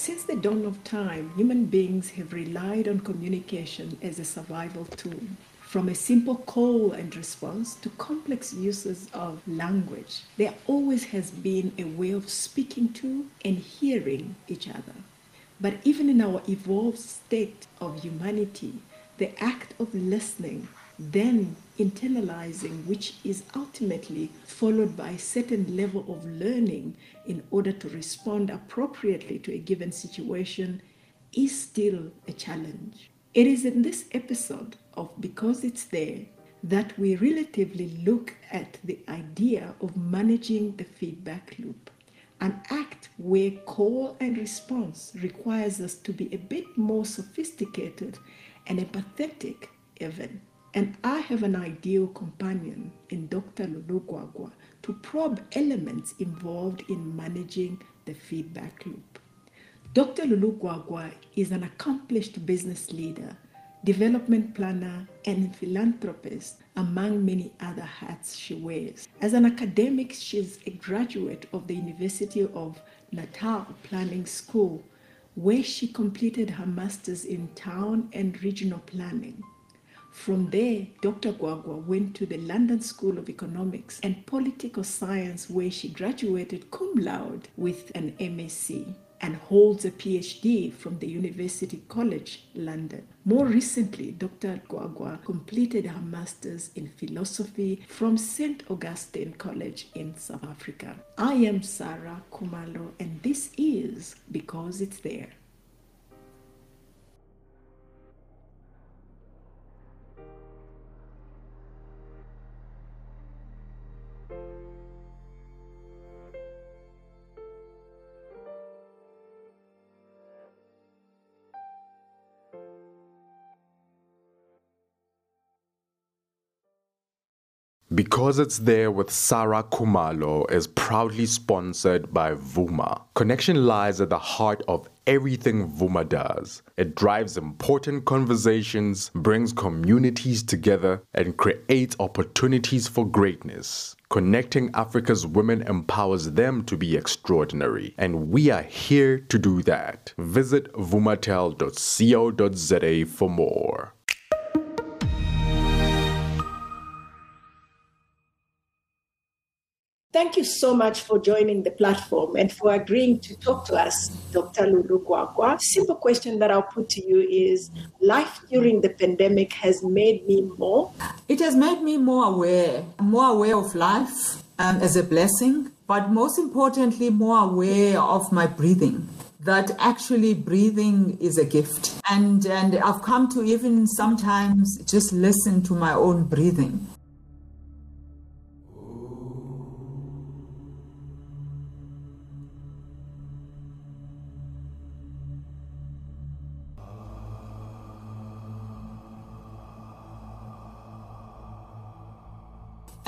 Since the dawn of time, human beings have relied on communication as a survival tool. From a simple call and response to complex uses of language, there always has been a way of speaking to and hearing each other. But even in our evolved state of humanity, the act of listening, then internalizing, which is ultimately followed by a certain level of learning in order to respond appropriately to a given situation, is still a challenge. It is in this episode of Because It's There that we relatively look at the idea of managing the feedback loop. An act where call and response requires us to be a bit more sophisticated and empathetic, even. And I have an ideal companion in Dr. Lulu Gwagwa to probe elements involved in managing the feedback loop. Dr. Lulu Gwagwa is an accomplished business leader, development planner, and philanthropist, among many other hats she wears. As an academic, she's a graduate of the University of Natal Planning School, where she completed her master's in town and regional planning. From there, Dr. Gwagwa went to the London School of Economics and Political Science, where she graduated cum laude with an MSc and holds a PhD from the University College London. More recently, Dr. Gwagwa completed her master's in philosophy from St. Augustine College in South Africa. I am Saray Khumalo, and this is Because It's There. Because It's There with Saray Khumalo is proudly sponsored by Vuma. Connection lies at the heart of everything Vuma does. It drives important conversations, brings communities together, and creates opportunities for greatness. Connecting Africa's women empowers them to be extraordinary, and we are here to do that. Visit vumatel.co.za for more. Thank you so much for joining the platform and for agreeing to talk to us, Dr. Lulu Gwagwa. Simple question that I'll put to you is life during the pandemic has made me more? It has made me more aware, more aware of life um, as a blessing, but most importantly, more aware of my breathing that actually breathing is a gift. And, and I've come to even sometimes just listen to my own breathing.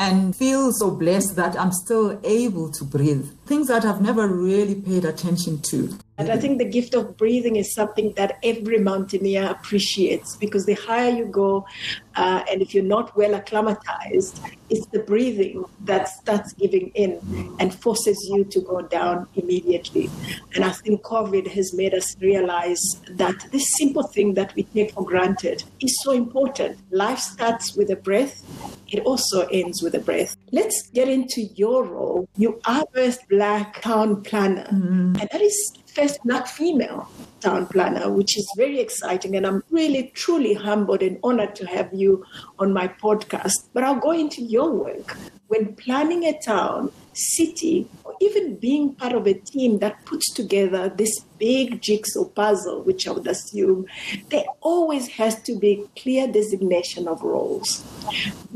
And feel so blessed that I'm still able to breathe. Things that I've never really paid attention to. And I think the gift of breathing is something that every mountaineer appreciates because the higher you go, uh, and if you're not well acclimatized, it's the breathing that starts giving in and forces you to go down immediately. And I think COVID has made us realize that this simple thing that we take for granted is so important. Life starts with a breath, it also ends with a breath. Let's get into your role. You are first Black town planner, mm. and that is first black female town planner, which is very exciting. And I'm really, truly humbled and honored to have you on my podcast. But I'll go into your work. When planning a town, city, even being part of a team that puts together this big jigsaw puzzle, which I would assume, there always has to be clear designation of roles.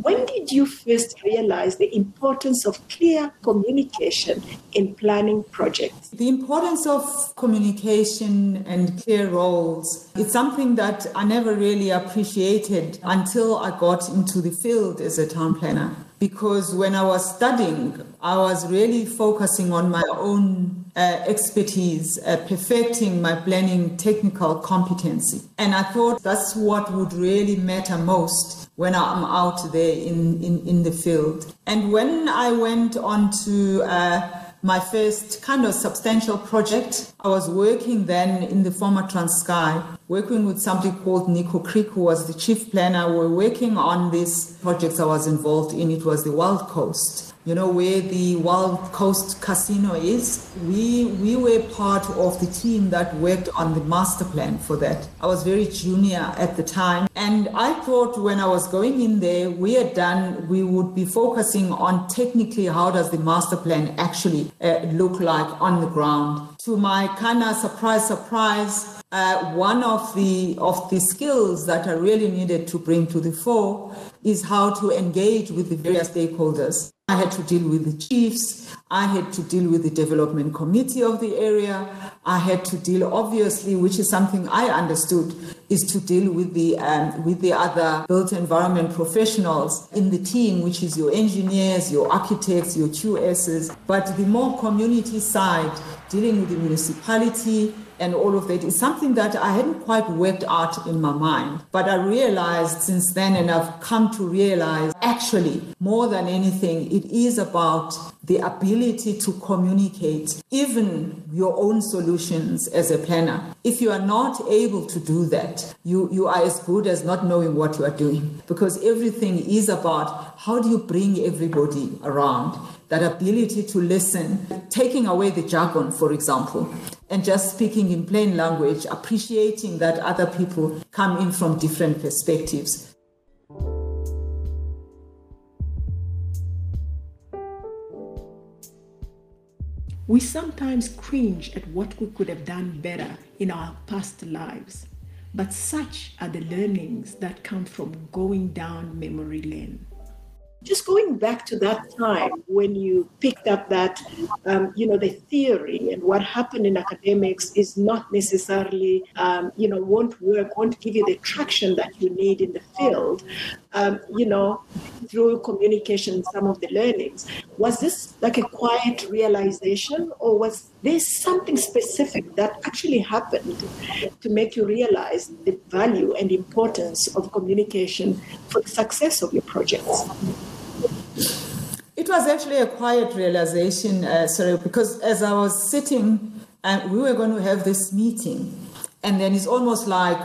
When did you first realize the importance of clear communication in planning projects? The importance of communication and clear roles, it's something that I never really appreciated until I got into the field as a town planner because when I was studying, I was really focusing on my own uh, expertise, uh, perfecting my planning technical competency. And I thought that's what would really matter most when I'm out there in, in, in the field. And when I went on to uh, my first kind of substantial project. I was working then in the former Transkei, working with somebody called Nico Creek, who was the chief planner. We were working on these projects I was involved in. It was the Wild Coast you know, where the Wild Coast Casino is. We, we were part of the team that worked on the master plan for that. I was very junior at the time. And I thought when I was going in there, we had done, we would be focusing on technically how does the master plan actually uh, look like on the ground. To my kind of surprise, surprise, uh, one of the of the skills that I really needed to bring to the fore is how to engage with the various stakeholders. I had to deal with the chiefs. I had to deal with the development committee of the area. I had to deal, obviously, which is something I understood, is to deal with the um, with the other built environment professionals in the team, which is your engineers, your architects, your QSs. But the more community side, dealing with the municipality, and all of that is something that I hadn't quite worked out in my mind. But I realized since then, and I've come to realize actually, more than anything, it is about the ability to communicate even your own solutions as a planner. If you are not able to do that, you, you are as good as not knowing what you are doing because everything is about how do you bring everybody around that ability to listen, taking away the jargon, for example, and just speaking in plain language, appreciating that other people come in from different perspectives. We sometimes cringe at what we could have done better in our past lives, but such are the learnings that come from going down memory lane just going back to that time when you picked up that, um, you know, the theory and what happened in academics is not necessarily, um, you know, won't work, won't give you the traction that you need in the field, um, you know, through communication, some of the learnings. Was this like a quiet realization or was there something specific that actually happened to make you realize the value and importance of communication for the success of your projects? It was actually a quiet realization, uh, sorry, because as I was sitting and we were going to have this meeting, and then it's almost like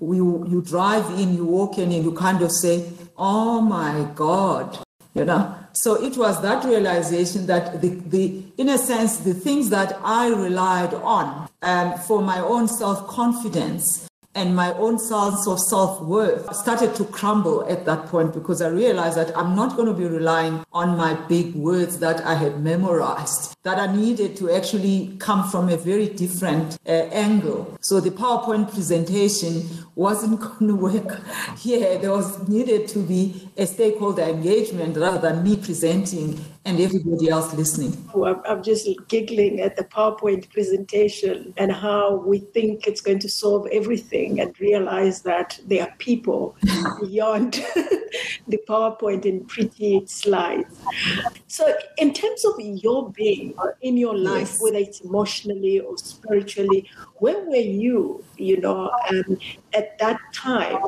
you, you drive in, you walk in, and you kind of say, Oh my God, you know. So it was that realization that the, the in a sense, the things that I relied on um, for my own self confidence and my own sense of self worth started to crumble at that point because I realized that I'm not going to be relying on my big words that I had memorized, that I needed to actually come from a very different uh, angle. So the PowerPoint presentation wasn't going to work here. There was needed to be a stakeholder engagement rather than me presenting and everybody else listening. Oh, I'm just giggling at the PowerPoint presentation and how we think it's going to solve everything and realize that there are people beyond the PowerPoint and pretty slides. So, in terms of your being in your life, yes. whether it's emotionally or spiritually, where were you, you know, um, at that time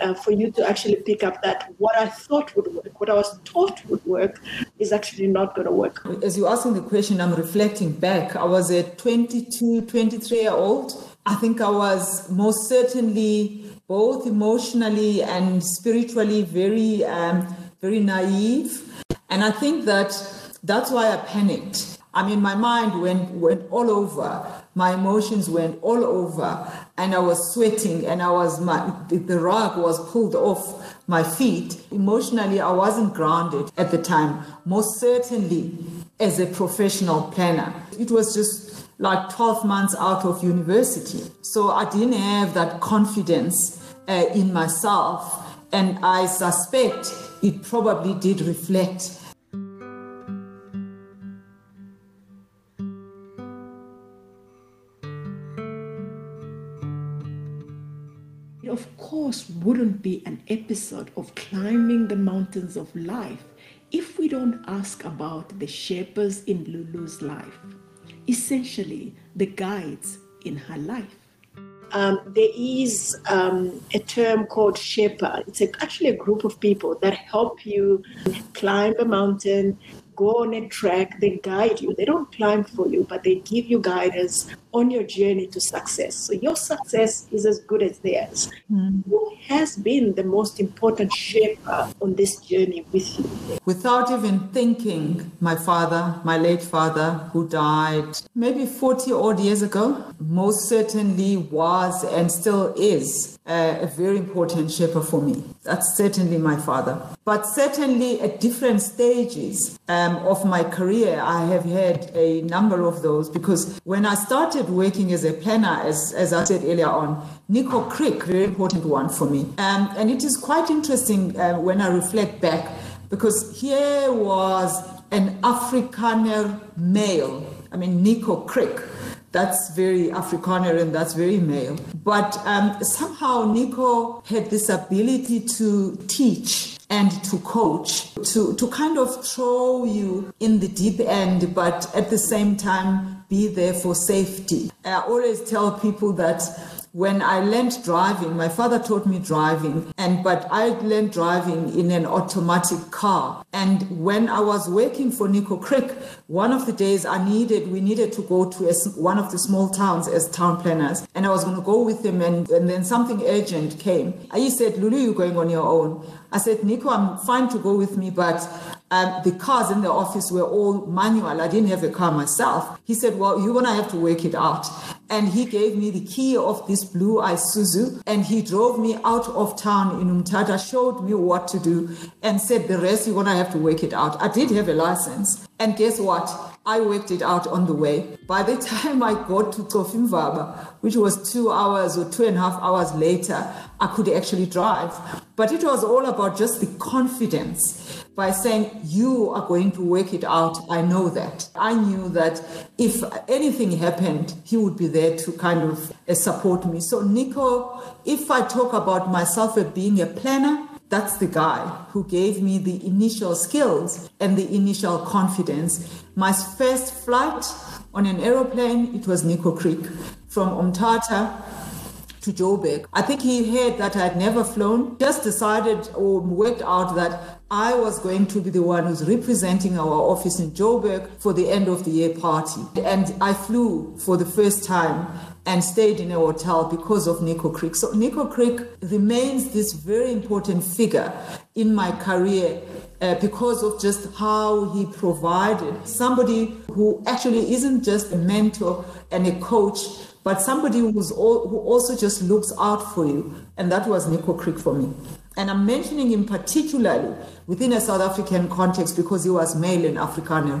uh, for you to actually pick up that what I thought would work, what I was taught would work, is actually not going to work. As you're asking the question, I'm reflecting back. I was a 22, 23 year old. I think I was most certainly both emotionally and spiritually very, um, very naive. And I think that that's why I panicked. I mean, my mind went, went all over. My emotions went all over. And I was sweating and I was, my, the rug was pulled off my feet. Emotionally, I wasn't grounded at the time, most certainly as a professional planner. It was just like 12 months out of university. So I didn't have that confidence uh, in myself. And I suspect it probably did reflect course wouldn't be an episode of climbing the mountains of life if we don't ask about the shapers in Lulu's life, essentially the guides in her life. Um, there is um, a term called Sherpa. It's a, actually a group of people that help you climb a mountain, go on a track, they guide you. They don't climb for you, but they give you guidance on your journey to success. So your success is as good as theirs. Mm. Who has been the most important shaper on this journey with you? Without even thinking, my father, my late father, who died maybe 40 odd years ago, most certainly was and still is a very important shaper for me. That's certainly my father. But certainly at different stages um, of my career, I have had a number of those because when I started working as a planner, as, as I said earlier on, Nico Crick, very important one for me. Um, and it is quite interesting uh, when I reflect back because here was an Afrikaner male, I mean, Nico Crick that's very Afrikaner and that's very male. But um, somehow Nico had this ability to teach and to coach, to, to kind of throw you in the deep end, but at the same time be there for safety. I always tell people that when I learned driving, my father taught me driving, and but I learned driving in an automatic car. And when I was working for Nico Crick, one of the days I needed, we needed to go to a, one of the small towns as town planners, and I was going to go with him, and, and then something urgent came. He said, "Lulu, you're going on your own." I said, "Nico, I'm fine to go with me, but um, the cars in the office were all manual. I didn't have a car myself. He said, Well, you're going to have to work it out. And he gave me the key of this blue Isuzu and he drove me out of town in Umtata, showed me what to do, and said, The rest you're going to have to work it out. I did have a license. And guess what? I worked it out on the way. By the time I got to Cofimvaba, which was two hours or two and a half hours later, I could actually drive. But it was all about just the confidence by saying, You are going to work it out. I know that. I knew that if anything happened, he would be there to kind of uh, support me. So, Nico, if I talk about myself as being a planner, that's the guy who gave me the initial skills and the initial confidence. My first flight on an aeroplane, it was Nico Creek from Umtata to Joburg. I think he heard that I had never flown, just decided or worked out that I was going to be the one who's representing our office in Joburg for the end of the year party. And I flew for the first time and stayed in a hotel because of Nico Creek. So Nico Creek remains this very important figure in my career uh, because of just how he provided somebody who actually isn't just a mentor and a coach, but somebody who's all, who also just looks out for you. And that was Nico Creek for me. And I'm mentioning him particularly within a South African context because he was male and Afrikaner.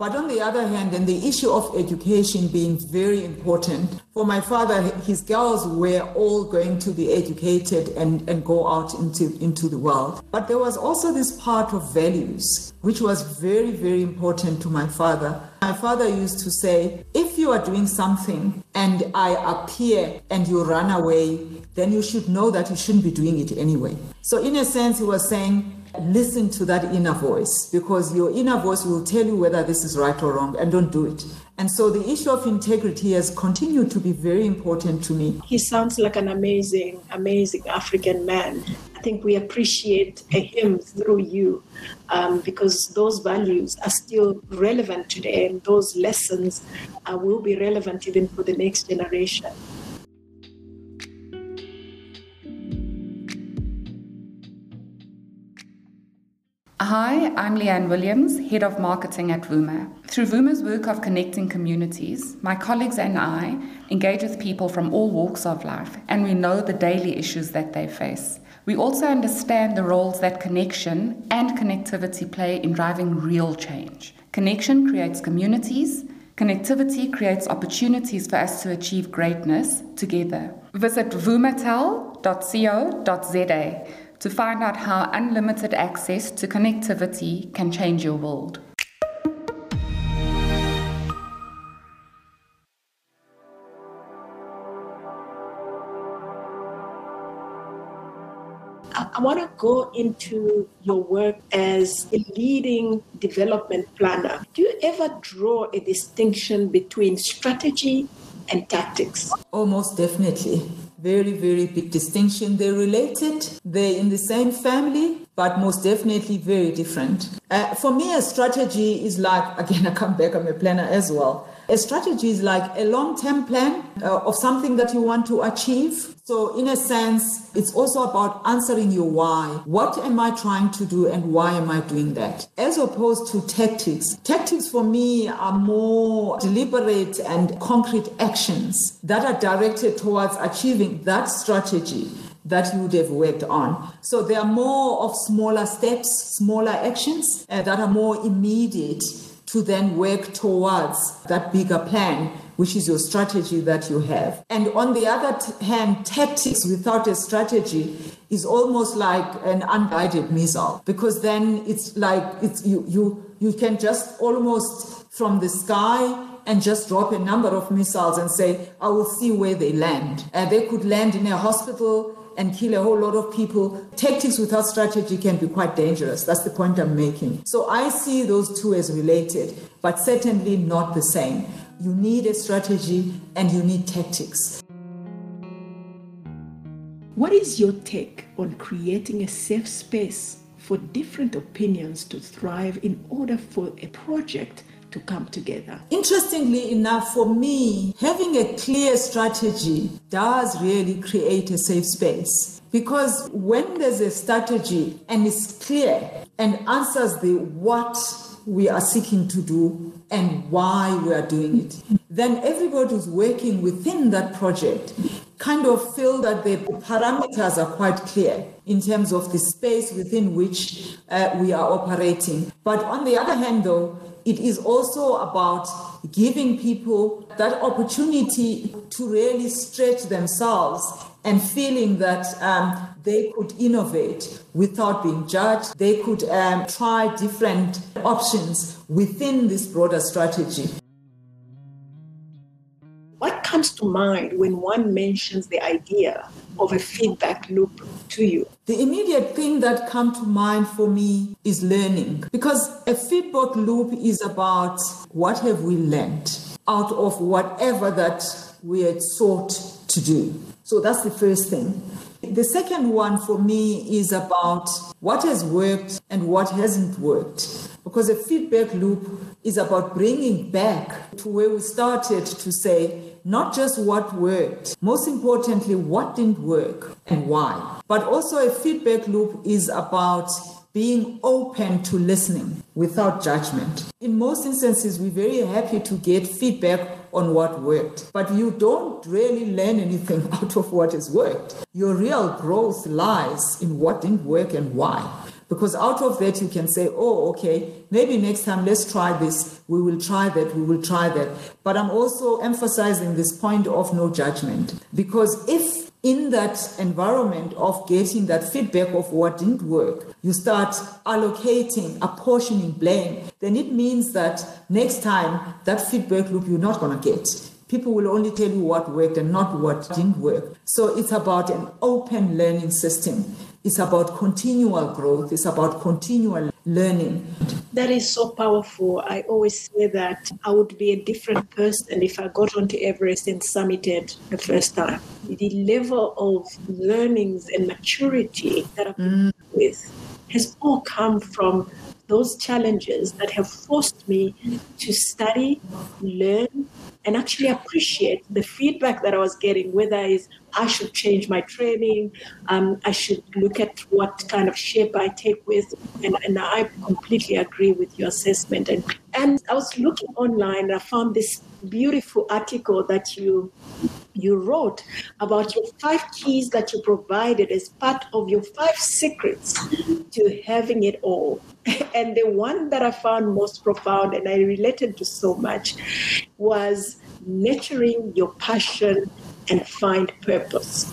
But on the other hand, and the issue of education being very important, for my father, his girls were all going to be educated and, and go out into, into the world. But there was also this part of values, which was very, very important to my father. My father used to say, if you are doing something and I appear and you run away, then you should know that you shouldn't be doing it anyway. So, in a sense, he was saying, listen to that inner voice because your inner voice will tell you whether this is right or wrong and don't do it. And so the issue of integrity has continued to be very important to me. He sounds like an amazing, amazing African man. I think we appreciate him through you um, because those values are still relevant today and those lessons uh, will be relevant even for the next generation. Hi, I'm Leanne Williams, Head of Marketing at Vuma. Through Vuma's work of connecting communities, my colleagues and I engage with people from all walks of life, and we know the daily issues that they face. We also understand the roles that connection and connectivity play in driving real change. Connection creates communities, connectivity creates opportunities for us to achieve greatness together. Visit vumatel.co.za to find out how unlimited access to connectivity can change your world. I want to go into your work as a leading development planner. Do you ever draw a distinction between strategy and tactics? Oh, Almost definitely very, very big distinction. They're related, they're in the same family, but most definitely very different. Uh, for me, a strategy is like, again, I come back, I'm a planner as well. A strategy is like a long term plan uh, of something that you want to achieve. So, in a sense, it's also about answering your why. What am I trying to do and why am I doing that? As opposed to tactics. Tactics for me are more deliberate and concrete actions that are directed towards achieving that strategy that you would have worked on. So there are more of smaller steps, smaller actions uh, that are more immediate to then work towards that bigger plan, which is your strategy that you have. And on the other hand, tactics without a strategy is almost like an unguided missile because then it's like it's you you you can just almost from the sky and just drop a number of missiles and say, I will see where they land. And they could land in a hospital and kill a whole lot of people. Tactics without strategy can be quite dangerous. That's the point I'm making. So I see those two as related, but certainly not the same. You need a strategy and you need tactics. What is your take on creating a safe space for different opinions to thrive in order for a project to come together. Interestingly enough, for me, having a clear strategy does really create a safe space. Because when there's a strategy and it's clear and answers the what we are seeking to do and why we are doing it, then everybody who's working within that project kind of feel that the parameters are quite clear in terms of the space within which uh, we are operating. But on the other hand, though, it is also about giving people that opportunity to really stretch themselves and feeling that um, they could innovate without being judged. They could um, try different options within this broader strategy. Comes to mind when one mentions the idea of a feedback loop to you? The immediate thing that come to mind for me is learning because a feedback loop is about what have we learned out of whatever that we had sought to do. So that's the first thing. The second one for me is about what has worked and what hasn't worked. Because a feedback loop is about bringing back to where we started to say, not just what worked, most importantly, what didn't work and why. But also, a feedback loop is about being open to listening without judgment. In most instances, we're very happy to get feedback on what worked, but you don't really learn anything out of what has worked. Your real growth lies in what didn't work and why. Because out of that, you can say, oh, okay, maybe next time let's try this. We will try that. We will try that. But I'm also emphasizing this point of no judgment. Because if in that environment of getting that feedback of what didn't work, you start allocating, apportioning blame, then it means that next time that feedback loop you're not going to get people will only tell you what worked and not what didn't work. So it's about an open learning system. It's about continual growth. It's about continual learning. That is so powerful. I always say that I would be a different person if I got onto Everest and summited the first time. The level of learnings and maturity that I've been mm. with has all come from those challenges that have forced me to study, learn, and actually appreciate the feedback that I was getting, whether it's I should change my training, um, I should look at what kind of shape I take with, and, and I completely agree with your assessment. And, and I was looking online, and I found this beautiful article that you you wrote about your five keys that you provided as part of your five secrets to having it all. And the one that I found most profound and I related to so much was nurturing your passion and find purpose.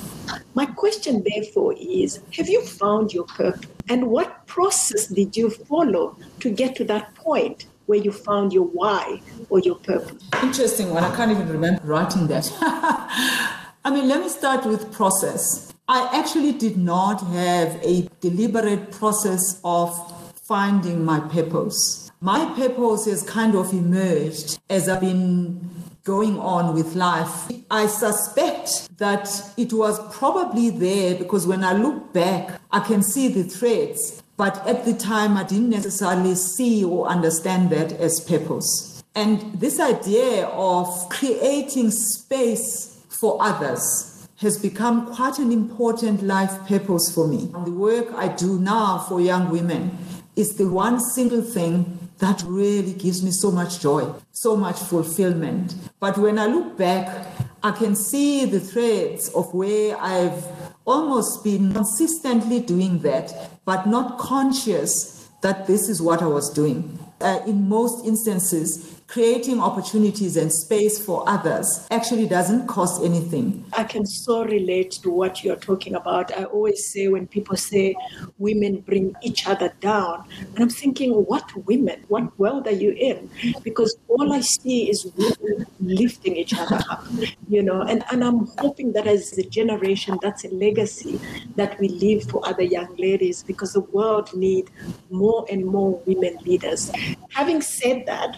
My question, therefore, is Have you found your purpose? And what process did you follow to get to that point where you found your why or your purpose? Interesting one. I can't even remember writing that. I mean, let me start with process. I actually did not have a deliberate process of finding my purpose. My purpose has kind of emerged as I've been going on with life. I suspect that it was probably there because when I look back, I can see the threads. But at the time, I didn't necessarily see or understand that as purpose. And this idea of creating space for others has become quite an important life purpose for me. The work I do now for young women is the one single thing that really gives me so much joy, so much fulfillment. But when I look back, I can see the threads of where I've almost been consistently doing that, but not conscious that this is what I was doing. Uh, in most instances, creating opportunities and space for others actually doesn't cost anything. I can so relate to what you're talking about. I always say when people say women bring each other down, and I'm thinking, what women? What world are you in? Because all I see is women lifting each other up, you know, and, and I'm hoping that as a generation, that's a legacy that we leave for other young ladies because the world needs more and more women leaders. Having said that,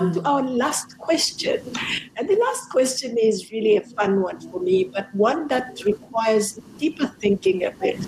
come to our last question. And the last question is really a fun one for me, but one that requires deeper thinking a bit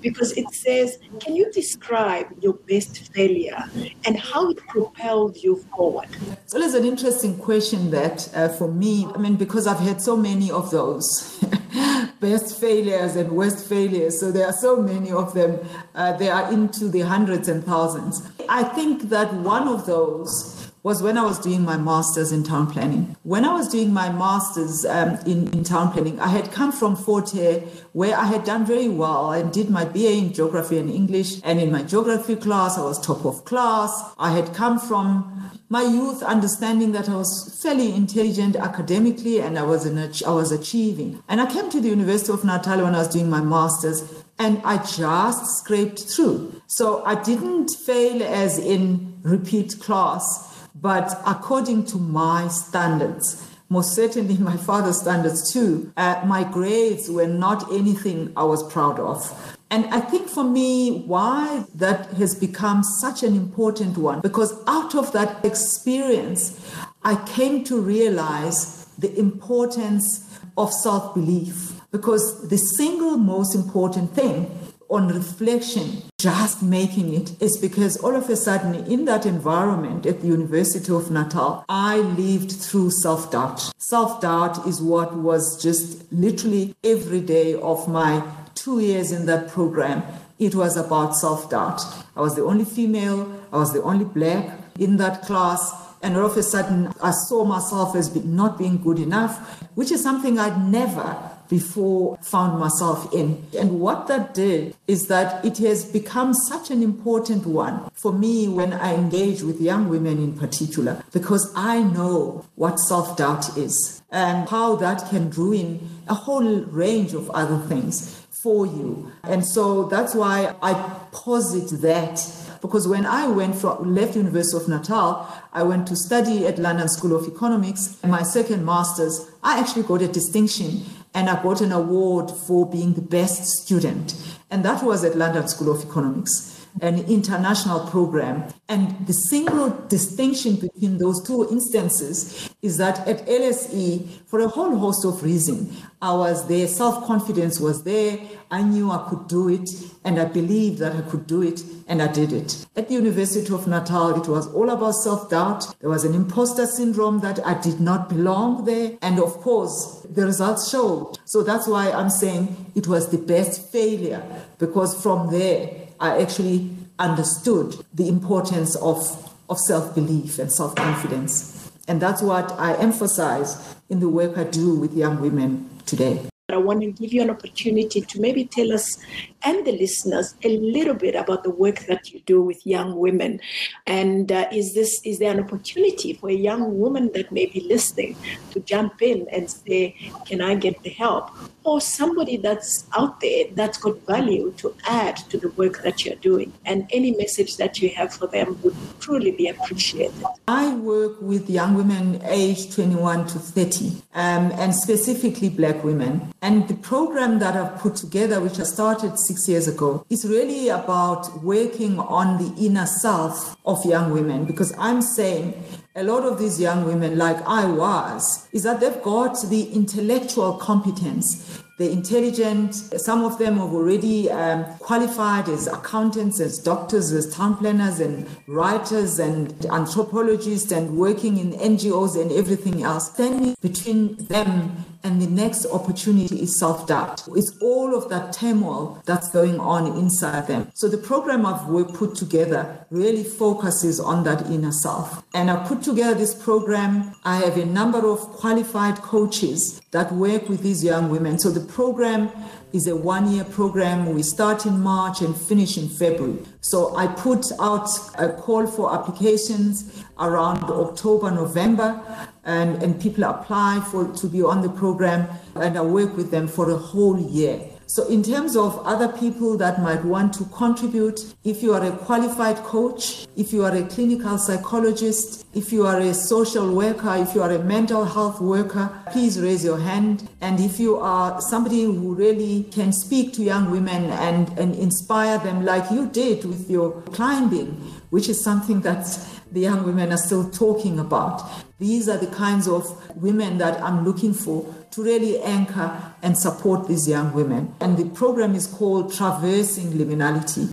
because it says, Can you describe your best failure and how it propelled you forward? It's an interesting question that uh, for me, I mean, because I've had so many of those. best failures and worst failures. So there are so many of them. Uh, they are into the hundreds and thousands. I think that one of those was when I was doing my master's in town planning. When I was doing my master's um, in, in town planning, I had come from Fort Hare, where I had done very well and did my BA in geography and English. And in my geography class, I was top of class. I had come from my youth understanding that I was fairly intelligent academically and I was, I was achieving. And I came to the University of Natal when I was doing my master's and I just scraped through. So I didn't fail as in repeat class but according to my standards, most certainly my father's standards too, uh, my grades were not anything I was proud of. And I think for me, why that has become such an important one, because out of that experience, I came to realize the importance of self belief. Because the single most important thing on reflection, just making it is because all of a sudden, in that environment at the University of Natal, I lived through self doubt. Self doubt is what was just literally every day of my two years in that program. It was about self doubt. I was the only female, I was the only black in that class. And all of a sudden, I saw myself as not being good enough, which is something I'd never before found myself in. And what that did is that it has become such an important one for me when I engage with young women in particular, because I know what self doubt is and how that can ruin a whole range of other things for you. And so that's why I posit that because when I went from left University of Natal, I went to study at London School of Economics. My second master's, I actually got a distinction and I got an award for being the best student. And that was at London School of Economics an international program. And the single distinction between those two instances is that at LSE, for a whole host of reasons, I was there, self confidence was there, I knew I could do it, and I believed that I could do it, and I did it. At the University of Natal, it was all about self doubt. There was an imposter syndrome that I did not belong there, and of course, the results showed. So that's why I'm saying it was the best failure, because from there, I actually understood the importance of, of self belief and self confidence. And that's what I emphasize in the work I do with young women today. I want to give you an opportunity to maybe tell us and the listeners a little bit about the work that you do with young women. And uh, is this is there an opportunity for a young woman that may be listening to jump in and say, "Can I get the help?" Or somebody that's out there that's got value to add to the work that you're doing, and any message that you have for them would truly be appreciated. I work with young women aged 21 to 30, um, and specifically Black women. And the program that I've put together, which I started six years ago, is really about working on the inner self of young women because I'm saying a lot of these young women, like I was, is that they've got the intellectual competence they're intelligent. Some of them have already um, qualified as accountants, as doctors, as town planners, and writers, and anthropologists, and working in NGOs and everything else. Standing between them and the next opportunity is self doubt. It's all of that turmoil that's going on inside them. So the program I've put together really focuses on that inner self. And I put together this program. I have a number of qualified coaches that work with these young women. So the program is a one year program. We start in March and finish in February. So I put out a call for applications around October, November, and, and people apply for to be on the program, and I work with them for a whole year. So, in terms of other people that might want to contribute, if you are a qualified coach, if you are a clinical psychologist, if you are a social worker, if you are a mental health worker, please raise your hand. And if you are somebody who really can speak to young women and, and inspire them, like you did with your climbing, which is something that the young women are still talking about. These are the kinds of women that I'm looking for to really anchor and support these young women. And the program is called Traversing Liminality.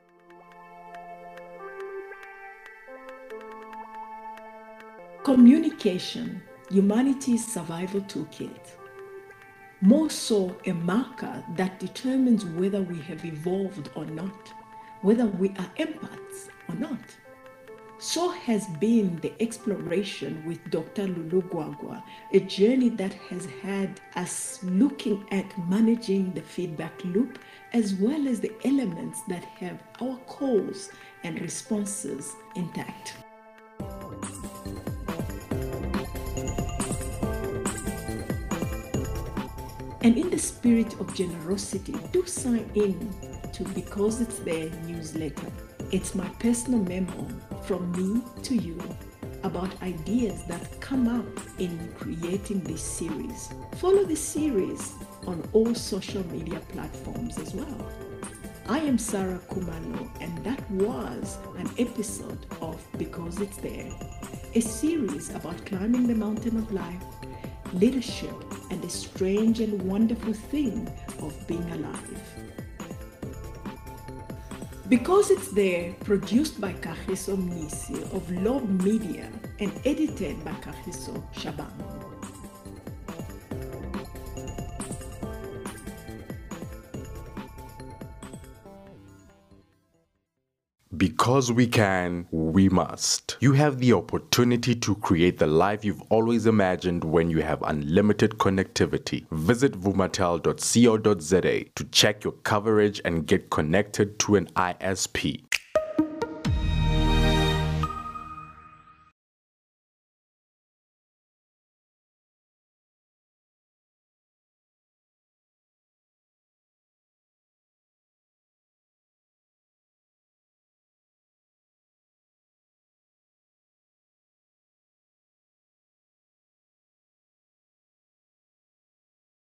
Communication, humanity's survival toolkit. More so, a marker that determines whether we have evolved or not, whether we are empaths or not. So has been the exploration with Dr. Lulu Gwagwa, a journey that has had us looking at managing the feedback loop as well as the elements that have our calls and responses intact. And in the spirit of generosity, do sign in to Because It's There newsletter. It's my personal memo from me to you about ideas that come up in creating this series. Follow the series on all social media platforms as well. I am Saray Khumalo, and that was an episode of Because It's There, a series about climbing the mountain of life, leadership, and the strange and wonderful thing of being alive. Because it's there, produced by Kahiso Mnisi of Love Media and edited by Kahiso Shaban. Because we can, we must. You have the opportunity to create the life you've always imagined when you have unlimited connectivity. Visit vumatel.co.za to check your coverage and get connected to an ISP.